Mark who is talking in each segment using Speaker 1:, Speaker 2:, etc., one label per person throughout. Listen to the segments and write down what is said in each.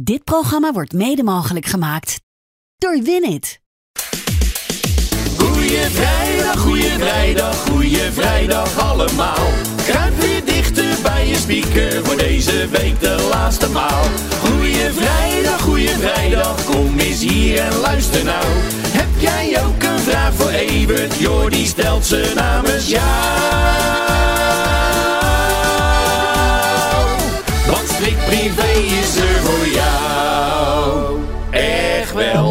Speaker 1: Dit programma wordt mede mogelijk gemaakt door Winit.
Speaker 2: Goeie vrijdag, goeie vrijdag, goeie vrijdag allemaal. Kruip weer dichter bij je speaker voor deze week de laatste maal. Goeie vrijdag, goeie vrijdag, kom eens hier en luister nou. Heb jij ook een vraag voor Evert? Jordi stelt ze namens jou. Want Strik Privé is er voor jou.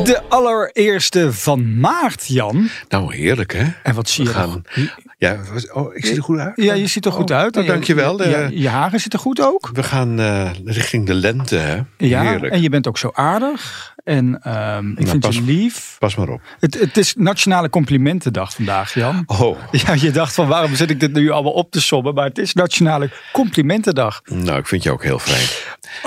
Speaker 3: De allereerste van maart, Jan.
Speaker 4: Nou, heerlijk hè?
Speaker 3: En wat zie je
Speaker 4: gaan... Ja, oh, ik zie er goed uit.
Speaker 3: Ja, je ziet er goed
Speaker 4: Oh,
Speaker 3: uit.
Speaker 4: nou, dankjewel.
Speaker 3: Je,
Speaker 4: Eh,
Speaker 3: je, je haren zitten goed ook.
Speaker 4: We gaan eh, richting de lente hè?
Speaker 3: Ja,
Speaker 4: Heerlijk.
Speaker 3: en je bent ook zo aardig. En ehm, ik
Speaker 4: Nou,
Speaker 3: vind
Speaker 4: pas-
Speaker 3: je lief.
Speaker 4: Pas maar op.
Speaker 3: Het, het is Nationale Complimentendag vandaag, Jan.
Speaker 4: Oh,
Speaker 3: Ja, je dacht van waarom zit ik dit nu allemaal op te sommen? Maar het is Nationale Complimentendag.
Speaker 4: nou, ik vind je ook heel fijn.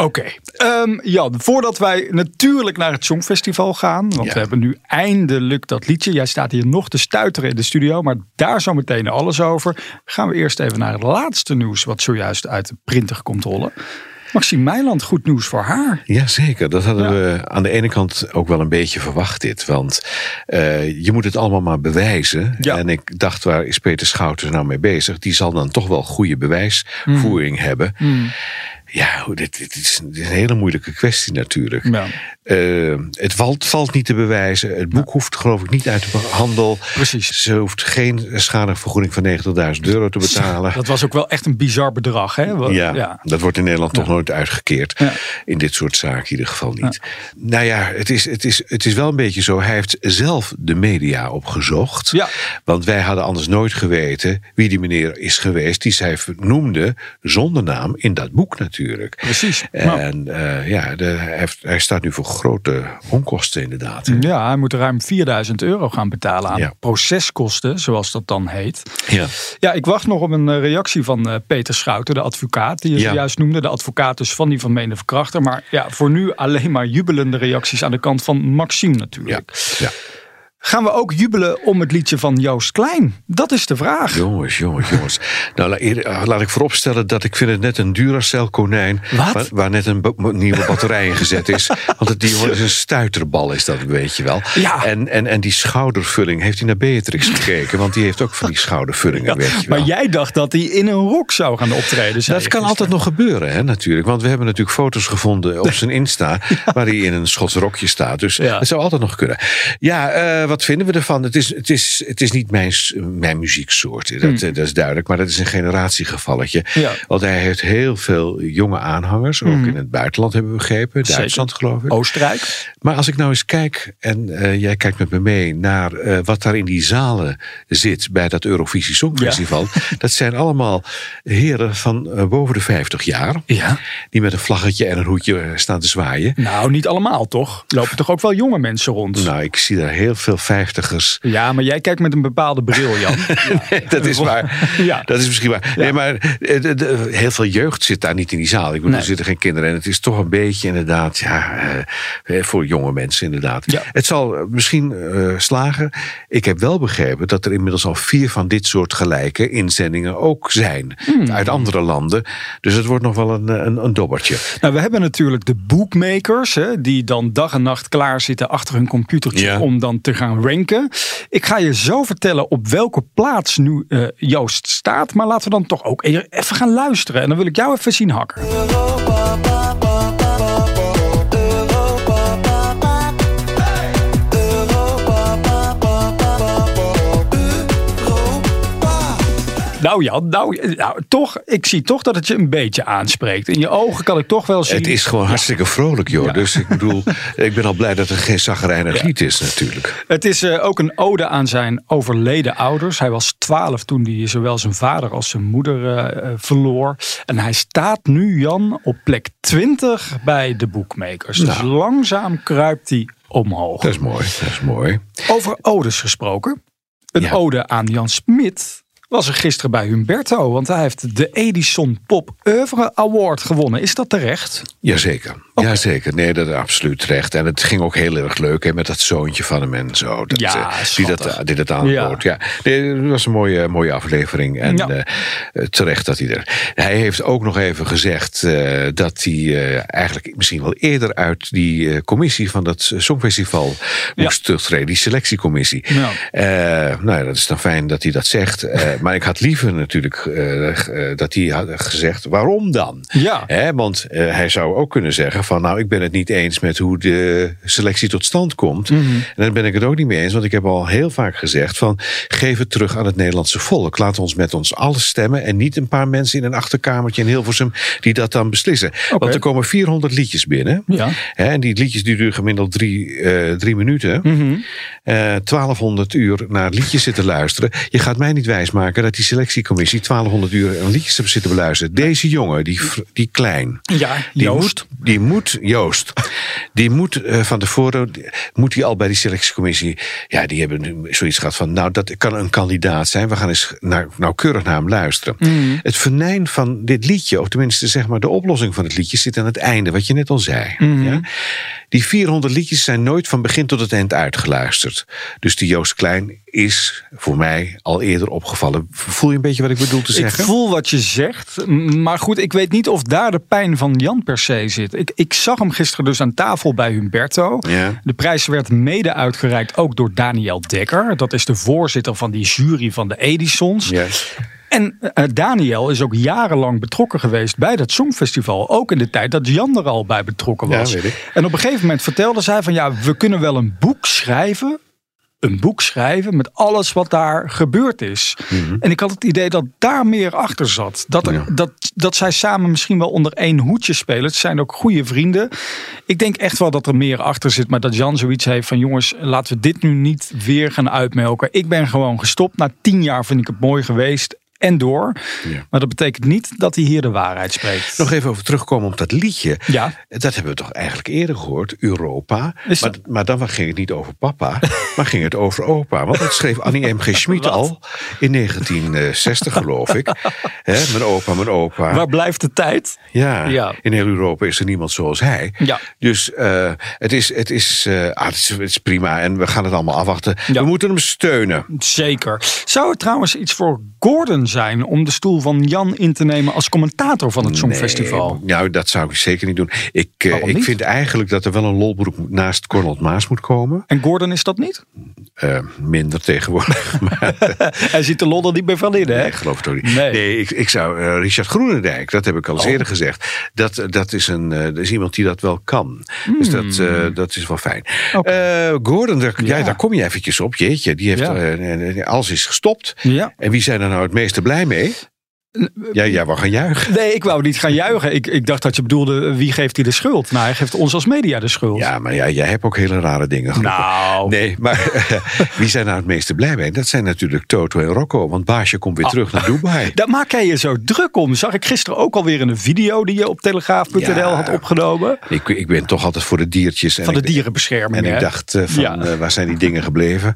Speaker 3: Oké, Ehm, Jan, voordat wij natuurlijk naar het Songfestival gaan, want
Speaker 4: Ja.
Speaker 3: we hebben nu eindelijk dat liedje. Jij staat hier nog te stuiteren in de studio, maar daar zo meteen alles over. Gaan we eerst even naar het laatste nieuws, wat zojuist uit de printer komt rollen. Maxime Meiland, goed nieuws voor haar.
Speaker 4: Jazeker, dat hadden
Speaker 3: Ja.
Speaker 4: we aan de ene kant ook wel een beetje verwacht dit. Want eh, je moet het allemaal maar bewijzen.
Speaker 3: Ja.
Speaker 4: En ik dacht, waar is Peter Schouten nou mee bezig? Die zal dan toch wel goede bewijsvoering
Speaker 3: Hmm.
Speaker 4: hebben. Ja, hoe- dit, dit is een hele moeilijke kwestie natuurlijk.
Speaker 3: Ja.
Speaker 4: Eh, het valt, valt niet te bewijzen. Het boek hoeft geloof ik niet uit de handel.
Speaker 3: Precies.
Speaker 4: Ze hoeft geen schadevergoeding van 90.000 euro te betalen.
Speaker 3: Dat was ook wel echt een bizar bedrag, hè? Wat-
Speaker 4: Ja, dat wordt in Nederland toch nooit uitgekeerd.
Speaker 3: Ja.
Speaker 4: In dit soort zaken in ieder geval niet. Nou ja, het is, het, is, het is wel een beetje zo. Hij heeft zelf de media opgezocht.
Speaker 3: Ja.
Speaker 4: Want wij hadden anders nooit geweten wie die meneer is geweest. Die zij noemde zonder naam in dat boek natuurlijk.
Speaker 3: Precies. Nou.
Speaker 4: En eh, ja, de, hij, heeft, hij staat nu voor grote onkosten inderdaad. hè.
Speaker 3: Ja, hij moet ruim 4000 euro gaan betalen aan
Speaker 4: Ja.
Speaker 3: proceskosten, zoals dat dan heet.
Speaker 4: Ja.
Speaker 3: Ja, ik wacht nog op een eh, reactie van eh, Peter Schouten, de advocaat, die je
Speaker 4: Ja.
Speaker 3: zojuist noemde. De advocaat dus van die vermeende verkrachter. Maar ja, voor nu alleen maar jubelende reacties aan de kant van Maxime
Speaker 4: Ja.
Speaker 3: natuurlijk.
Speaker 4: ja.
Speaker 3: Gaan we ook jubelen om het liedje van Joost Klein? Dat is de vraag.
Speaker 4: Jongens, jongens, jongens. Nou, eh, laat ik vooropstellen dat ik vind het net een Duracell konijn.
Speaker 3: Wat?
Speaker 4: Waar, waar net een nieuwe batterij in gezet is. Want het, die is een stuiterbal, is dat, weet je wel.
Speaker 3: Ja.
Speaker 4: En, en, en die schoudervulling, heeft hij naar Beatrix gekeken? Want die heeft ook van die schoudervullingen, weet je wel.
Speaker 3: Maar jij dacht dat hij in een rok zou gaan optreden.
Speaker 4: Dat kan
Speaker 3: gisteren.
Speaker 4: altijd nog gebeuren, hè, natuurlijk. Want we hebben natuurlijk foto's gevonden op zijn Insta... waar hij in een Schots rokje staat. Dus het zou altijd nog kunnen. Ja, eh, wat vinden we ervan? Het is, het is, het is niet mijn, mijn muzieksoort. Dat, eh, dat is duidelijk. Maar dat is een generatiegevalletje.
Speaker 3: Hmm. Ja.
Speaker 4: Want hij heeft heel veel jonge aanhangers. Ook in het buitenland hebben we begrepen.
Speaker 3: Zeker.
Speaker 4: Duitsland, geloof ik.
Speaker 3: Oostenrijk.
Speaker 4: Maar als ik nou eens kijk, en eh, jij kijkt met me mee naar eh, wat daar in die zalen zit bij dat Eurovisie Songfestival. Dat zijn allemaal heren van boven de 50 jaar.
Speaker 3: Ja.
Speaker 4: Die met een vlaggetje en een hoedje staan te zwaaien.
Speaker 3: Nou, niet allemaal toch? Lopen toch ook wel jonge mensen rond?
Speaker 4: Nou, ik zie daar heel veel vijftigers.
Speaker 3: Ja, maar jij kijkt met een bepaalde bril, Jan.
Speaker 4: dat is waar.
Speaker 3: Ja.
Speaker 4: Dat is misschien waar. Nee, maar eh, de- de- heel veel jeugd zit daar niet in die zaal. Ik bedoel,
Speaker 3: Nee.
Speaker 4: er zitten geen kinderen. En het is toch een beetje inderdaad, ja, eh, voor jonge mensen inderdaad.
Speaker 3: Ja.
Speaker 4: Het zal eh, misschien eh, slagen. Ik heb wel begrepen dat er inmiddels al vier van dit soort gelijke inzendingen ook zijn.
Speaker 3: Hmm.
Speaker 4: Uit andere landen. Dus het wordt nog wel een, eh, een, een dobbertje.
Speaker 3: Nou, we hebben natuurlijk de bookmakers, hè, die dan dag en nacht klaar zitten achter hun computertje
Speaker 4: Ja.
Speaker 3: om dan te gaan ranken. Ik ga je zo vertellen op welke plaats nu eh, Joost staat, maar laten we dan toch ook e- even gaan luisteren. En dan wil ik jou even zien hakken. Nou Jan, nou, nou toch, ik zie toch dat het je een beetje aanspreekt. In je ogen kan ik toch wel zien.
Speaker 4: Het is gewoon hartstikke vrolijk, joh.
Speaker 3: Ja.
Speaker 4: Dus ik bedoel, ik ben al blij dat er geen zagrijnig lied is natuurlijk.
Speaker 3: Het is eh, ook een ode aan zijn overleden ouders. Hij was 12 toen hij zowel zijn vader als zijn moeder eh, eh, verloor. En hij staat nu, Jan, op plek 20 bij de boekmakers. Dus
Speaker 4: Nou.
Speaker 3: langzaam kruipt hij omhoog.
Speaker 4: Dat is mooi, dat is mooi.
Speaker 3: Over odes gesproken. Een
Speaker 4: Ja.
Speaker 3: ode aan Jan Smit was er gisteren bij Humberto. Want hij heeft de Edison Pop Oeuvre Award gewonnen. Is dat terecht?
Speaker 4: Jazeker. Jazeker, nee, dat is absoluut terecht. En het ging ook heel erg leuk hè, met dat zoontje van hem en zo. Dat,
Speaker 3: Ja,
Speaker 4: eh, die, dat,
Speaker 3: schattig.
Speaker 4: die dat aanbood. Ja. Nee, het was een mooie, mooie aflevering. En
Speaker 3: Ja.
Speaker 4: eh, eh, terecht dat hij er. Hij heeft ook nog even gezegd eh, dat hij eh, eigenlijk misschien wel eerder uit die eh, commissie van dat Songfestival moest terugtreden. Die selectiecommissie.
Speaker 3: Ja.
Speaker 4: Eh, nou ja, dat is dan fijn dat hij dat zegt. Eh, maar ik had liever natuurlijk eh, eh, dat hij had gezegd waarom dan.
Speaker 3: Ja.
Speaker 4: Hè, want eh, hij zou ook kunnen zeggen van nou ik ben het niet eens met hoe de selectie tot stand komt.
Speaker 3: Mhm.
Speaker 4: En daar ben ik het ook niet mee eens. Want ik heb al heel vaak gezegd van geef het terug aan het Nederlandse volk. Laat ons met ons alles stemmen. En niet een paar mensen in een achterkamertje in Hilversum die dat dan beslissen. Want er komen 400 liedjes binnen.
Speaker 3: Ja.
Speaker 4: Hè, en die liedjes die duren gemiddeld drie, eh, drie minuten. Eh, 1200 uur naar liedjes zitten luisteren. Je gaat mij niet wijsmaken dat die selectiecommissie 1200 uur aan liedjes heeft zitten beluisteren. Deze jongen, die, die klein.
Speaker 3: Ja,
Speaker 4: Die
Speaker 3: Joost.
Speaker 4: moet, die moet, Joost, die moet eh, van tevoren, moet hij al bij die selectiecommissie, ja, die hebben nu zoiets gehad van, nou, dat kan een kandidaat zijn, we gaan eens naar, nauwkeurig naar hem luisteren. Het venijn van dit liedje, of tenminste zeg maar de oplossing van het liedje, zit aan het einde, wat je net al zei. Ja? Die 400 liedjes zijn nooit van begin tot het eind uitgeluisterd. Dus die Joost Klein is voor mij al eerder opgevallen. Voel je een beetje wat ik bedoel te
Speaker 3: Ik
Speaker 4: zeggen?
Speaker 3: voel wat je zegt. Maar goed, ik weet niet of daar de pijn van Jan per se zit. Ik, ik zag hem gisteren dus aan tafel bij Humberto.
Speaker 4: Ja.
Speaker 3: De prijs werd mede uitgereikt ook door Daniel Dekker. Dat is de voorzitter van die jury van de Edisons.
Speaker 4: Ja.
Speaker 3: En eh, Daniel is ook jarenlang betrokken geweest bij dat Songfestival. Ook in de tijd dat Jan er al bij betrokken
Speaker 4: Ja,
Speaker 3: was.
Speaker 4: weet ik.
Speaker 3: En op een gegeven moment vertelde zij van ja, we kunnen wel een boek schrijven. Een boek schrijven met alles wat daar gebeurd is. En ik had het idee dat daar meer achter zat. Dat, er,
Speaker 4: Ja.
Speaker 3: dat, dat zij samen misschien wel onder één hoedje spelen. Het zijn ook goede vrienden. Ik denk echt wel dat er meer achter zit. Maar dat Jan zoiets heeft van jongens, laten we dit nu niet weer gaan uitmelken. Ik ben gewoon gestopt. Na tien jaar vind ik het mooi geweest. En door.
Speaker 4: Ja.
Speaker 3: Maar dat betekent niet dat hij hier de waarheid spreekt.
Speaker 4: Nog even over terugkomen op dat liedje.
Speaker 3: Ja.
Speaker 4: Dat hebben we toch eigenlijk eerder gehoord, Europa.
Speaker 3: Is
Speaker 4: Maar,
Speaker 3: dat-
Speaker 4: maar dan ging het niet over papa, maar ging het over opa. Want dat schreef Annie M.G. Schmid
Speaker 3: Wat?
Speaker 4: al in 1960, geloof ik. Mijn opa, mijn opa.
Speaker 3: Waar blijft de tijd?
Speaker 4: Ja,
Speaker 3: Ja.
Speaker 4: in heel Europa is er niemand zoals hij.
Speaker 3: Ja.
Speaker 4: Dus eh, het, is, het, is, eh, ah, het, is, het is prima en we gaan het allemaal afwachten.
Speaker 3: Ja.
Speaker 4: We moeten hem steunen.
Speaker 3: Zeker. Zou het trouwens iets voor Gordon zijn om de stoel van Jan in te nemen als commentator van het Songfestival?
Speaker 4: Nee, nou, dat zou ik zeker niet doen. Ik, eh, ik vind eigenlijk dat er wel een lolbroek naast Cornel Maas moet komen.
Speaker 3: En Gordon is dat niet?
Speaker 4: Eh, minder tegenwoordig. Maar
Speaker 3: Hij ziet de lol er niet meer van in, hè?
Speaker 4: nee, geloof het ook niet.
Speaker 3: Nee.
Speaker 4: Nee, ik, ik zou eh, Richard Groenendijk, dat heb ik al eens
Speaker 3: Oh.
Speaker 4: eerder gezegd. Dat, dat, is een, dat is iemand die dat wel kan. Dus dat, eh, dat is wel fijn.
Speaker 3: Hmm.
Speaker 4: Gordon, daar, ja.
Speaker 3: Ja.
Speaker 4: daar kom je eventjes op. Jeetje, die heeft
Speaker 3: Ja.
Speaker 4: alles is gestopt.
Speaker 3: Ja.
Speaker 4: En wie zijn er nou het meeste blij mee? Ja, jij wou gaan juichen.
Speaker 3: Nee, ik wou niet gaan juichen. Ik, ik dacht dat je bedoelde, eh, wie geeft hij de schuld? Nou, hij geeft ons als media de schuld.
Speaker 4: Ja, maar ja, jij hebt ook hele rare dingen geroepen.
Speaker 3: Nou.
Speaker 4: Nee, maar wie zijn nou het meeste blij mee? Dat zijn natuurlijk Toto en Rocco. Want Baasje komt weer terug naar Dubai.
Speaker 3: Daar maak jij je zo druk om. Zag ik gisteren ook alweer in een video die je op telegraaf.nl
Speaker 4: Ja.
Speaker 3: had opgenomen.
Speaker 4: Ik, ik ben toch altijd voor de diertjes. En
Speaker 3: Van de
Speaker 4: ik-
Speaker 3: dierenbescherming.
Speaker 4: En ik dacht eh, van,
Speaker 3: Ja.
Speaker 4: eh, waar zijn die dingen gebleven?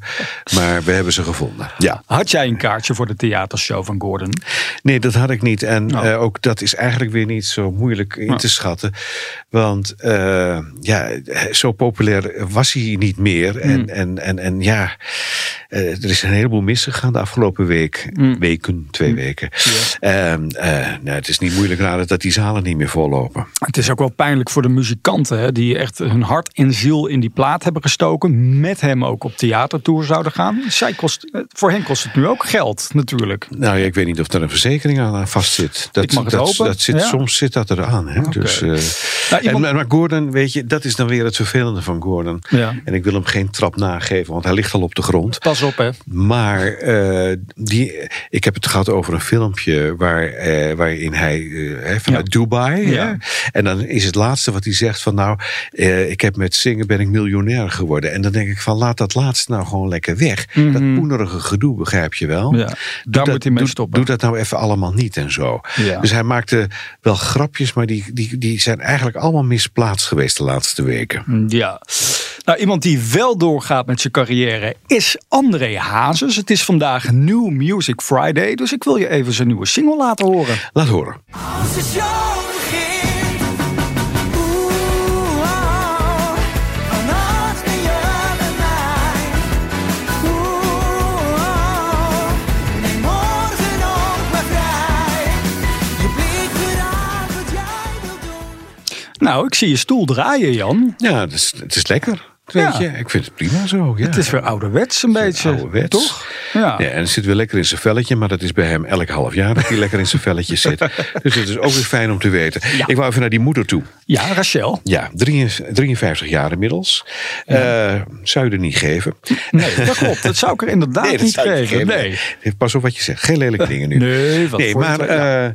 Speaker 4: Maar we hebben ze gevonden. Ja.
Speaker 3: Had jij een kaartje voor de theatershow van Gordon?
Speaker 4: Nee, dat had ik niet. En
Speaker 3: Nou.
Speaker 4: eh, ook dat is eigenlijk weer niet zo moeilijk in
Speaker 3: Nou.
Speaker 4: te schatten. Want eh, ja, zo populair was hij niet meer. En,
Speaker 3: Hmm.
Speaker 4: en, en, en ja, er is een heleboel misgegaan de afgelopen week.
Speaker 3: Hmm.
Speaker 4: Weken, twee weken. Ehm, eh, nou, het is niet moeilijk raden dat die zalen niet meer vollopen.
Speaker 3: Het is ook wel pijnlijk voor de muzikanten, hè, die echt hun hart en ziel in die plaat hebben gestoken. Met hem ook op theatertour zouden gaan. Zij kost, eh, voor hen kost het nu ook geld, natuurlijk.
Speaker 4: Nou ja, ik weet niet of er een verzekering aan vast zit. Dat,
Speaker 3: Ik mag het
Speaker 4: dat,
Speaker 3: hopen.
Speaker 4: dat zit,
Speaker 3: Ja.
Speaker 4: Soms zit dat eraan. Hè? Dus, eh,
Speaker 3: Nou, iemand-
Speaker 4: en, maar Gordon, weet je, dat is dan weer het vervelende van Gordon.
Speaker 3: Ja.
Speaker 4: En ik wil hem geen trap nageven, want hij ligt al op de grond.
Speaker 3: Pas op, hè.
Speaker 4: Maar eh, die, ik heb het gehad over een filmpje waar, eh, waarin hij hè, vanuit Dubai.
Speaker 3: Ja.
Speaker 4: En dan is het laatste wat hij zegt van nou, ik heb met zingen ben ik miljonair geworden. En dan denk ik van laat dat laatste nou gewoon lekker weg. Dat poenerige gedoe, begrijp je wel.
Speaker 3: Mhm. Ja,
Speaker 4: Doe
Speaker 3: daar
Speaker 4: dat-
Speaker 3: moet hij mee
Speaker 4: doe-
Speaker 3: stoppen.
Speaker 4: Doe dat nou even allemaal niet en zo.
Speaker 3: Ja.
Speaker 4: Dus hij maakte wel grapjes, maar die, die, die zijn eigenlijk allemaal misplaatst geweest de laatste weken.
Speaker 3: Ja. Nou, iemand die wel doorgaat met zijn carrière is André Hazes. Het is vandaag New Music Friday, dus ik wil je even zijn nieuwe single laten horen.
Speaker 4: Laat horen.
Speaker 3: Nou, ik zie je stoel draaien, Jan.
Speaker 4: Ja, het is, het is lekker. Weet
Speaker 3: Ja.
Speaker 4: je, ik vind het prima zo. Ja.
Speaker 3: Het is weer ouderwets een beetje.
Speaker 4: ouderwets.
Speaker 3: Toch? Ja.
Speaker 4: Ja, en het zit weer lekker in zijn velletje, maar dat is bij hem elk half jaar dat hij lekker in zijn velletje zit. Dus het is ook weer fijn om te weten. Ik wou even naar die moeder toe.
Speaker 3: Ja, Rachel.
Speaker 4: Ja, 53 53 jaar inmiddels. Eh, zou je er niet geven?
Speaker 3: Nee, dat klopt. Dat zou ik er inderdaad
Speaker 4: dat
Speaker 3: niet geven.
Speaker 4: geven.
Speaker 3: Nee.
Speaker 4: Pas op wat je zegt. Geen lelijke dingen nu.
Speaker 3: Nee, wat
Speaker 4: nee
Speaker 3: voor
Speaker 4: maar eh,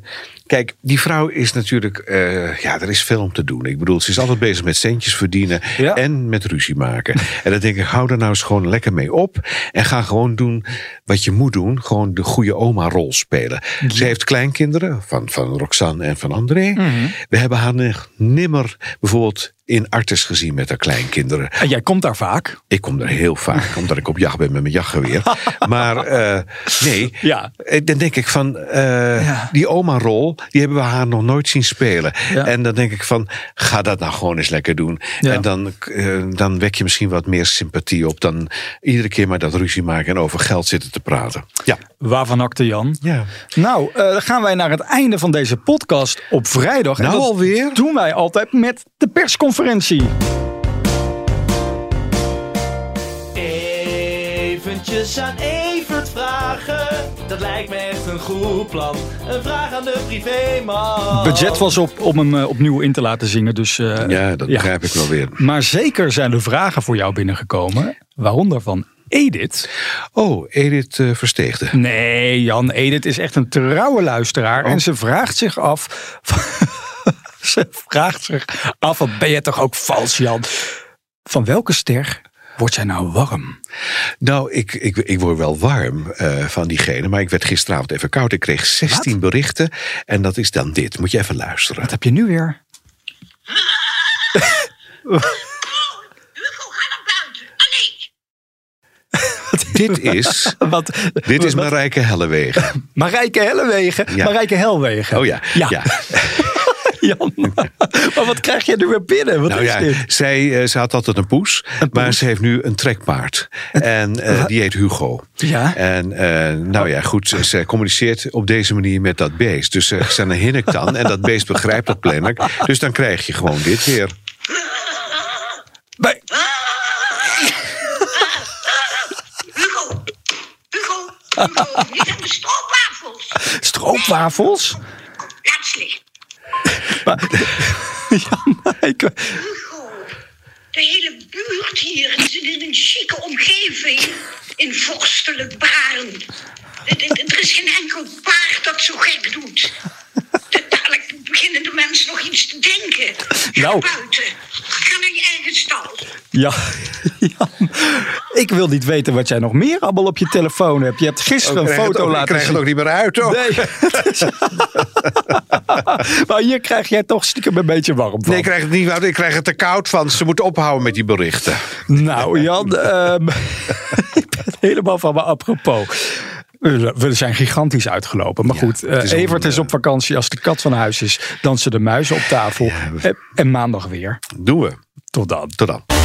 Speaker 4: kijk, die vrouw is natuurlijk... eh, ja, er is veel om te doen. Ik bedoel, ze is altijd bezig met centjes verdienen...
Speaker 3: Ja.
Speaker 4: en met ruzie maken. en dan denk ik, hou er nou eens gewoon lekker mee op... en ga gewoon doen wat je moet doen. Gewoon de goede oma-rol spelen. Ze heeft kleinkinderen, van, van Roxanne en van André.
Speaker 3: Mhm.
Speaker 4: We hebben haar nog nimmer bijvoorbeeld in Artes gezien met haar kleinkinderen.
Speaker 3: En jij komt daar vaak.
Speaker 4: Ik kom er heel vaak, omdat ik op jacht ben met mijn jachtgeweer. maar eh, nee,
Speaker 3: Ja.
Speaker 4: Eh, dan denk ik van, eh,
Speaker 3: Ja.
Speaker 4: die oma-rol, die hebben we haar nog nooit zien spelen.
Speaker 3: Ja.
Speaker 4: En dan denk ik van, ga dat nou gewoon eens lekker doen. En dan, dan wek je misschien wat meer sympathie op dan iedere keer maar dat ruzie maken en over geld zitten te praten. Ja.
Speaker 3: Waarvan akte Jan?
Speaker 4: Ja.
Speaker 3: Nou, dan gaan wij naar het einde van deze podcast op vrijdag. En
Speaker 4: Nou
Speaker 3: dat
Speaker 4: alweer?
Speaker 3: doen wij altijd met de persconferentie.
Speaker 2: Eventjes aan Evert vragen, dat lijkt me echt een goed plan. Een vraag aan de privéman.
Speaker 3: Budget was op om hem eh, opnieuw in te laten zingen. Dus, eh,
Speaker 4: ja, dat begrijp ik wel weer.
Speaker 3: Maar zeker zijn er vragen voor jou binnengekomen. Waaronder van Edith.
Speaker 4: Oh, Edith eh, Versteegde.
Speaker 3: Nee, Jan, Edith is echt een trouwe luisteraar.
Speaker 4: Oh.
Speaker 3: En ze vraagt zich af. ze vraagt zich af, wat ben je toch ook vals, Jan? Van welke ster wordt jij nou warm?
Speaker 4: Nou, ik, ik, ik word wel warm eh, van diegene, maar ik werd gisteravond even koud. Ik kreeg 16 berichten en dat is dan dit. Moet je even luisteren.
Speaker 3: Wat heb je nu weer?
Speaker 4: Dit is,
Speaker 3: Wat,
Speaker 4: dit is
Speaker 3: wat-
Speaker 4: Marijke Hellewegen.
Speaker 3: Marijke Hellewegen.
Speaker 4: Ja.
Speaker 3: Marijke Helwegen.
Speaker 4: Oh ja,
Speaker 3: Ja.
Speaker 4: ja.
Speaker 3: Jan, maar wat krijg je nu weer binnen? Wat
Speaker 4: Nou
Speaker 3: is
Speaker 4: ja,
Speaker 3: dit?
Speaker 4: zij, eh, ze had altijd een poes, maar ze heeft nu een trekpaard. En eh, die heet Hugo.
Speaker 3: Ja.
Speaker 4: En eh, nou ja, goed, ze, ze communiceert op deze manier met dat beest. Dus ze zijn een hinnik dan en dat beest begrijpt dat planner. Dus dan krijg je gewoon dit weer.
Speaker 3: Bij-
Speaker 5: Hugo. Hugo. Hugo. Niet aan de stroopwafels.
Speaker 3: Stroopwafels?
Speaker 5: Eens liggen.
Speaker 3: Jan, ik,
Speaker 5: Hugo. De hele buurt hier is in een chique omgeving. In vorstelijk baren. Er- is geen enkel paard dat zo gek doet. Da- Dadelijk beginnen de mensen nog iets te denken. Ga
Speaker 3: Nou.
Speaker 5: buiten. Ga naar je eigen stal.
Speaker 3: ja, Jan, ik wil niet weten wat jij nog meer allemaal op je telefoon hebt. Je hebt gisteren een foto
Speaker 4: ik
Speaker 3: laten
Speaker 4: krijg het
Speaker 3: zien.
Speaker 4: ook niet meer uit, toch?
Speaker 3: Nee. maar hier krijg jij toch stiekem een beetje warm van.
Speaker 4: Nee, ik krijg het niet uit. Ik krijg het te koud van. Ze moeten ophouden met die berichten.
Speaker 3: Nou, Jan, ehm, ik ben helemaal van me apropos. We zijn gigantisch uitgelopen. Maar
Speaker 4: Ja,
Speaker 3: goed, eh,
Speaker 4: is
Speaker 3: Evert
Speaker 4: een,
Speaker 3: is
Speaker 4: eh,
Speaker 3: op vakantie. Als de kat van huis is, dansen de muizen op tafel.
Speaker 4: we-
Speaker 3: En, en maandag weer.
Speaker 4: Doen we.
Speaker 3: Tot dan.
Speaker 4: Tot dan.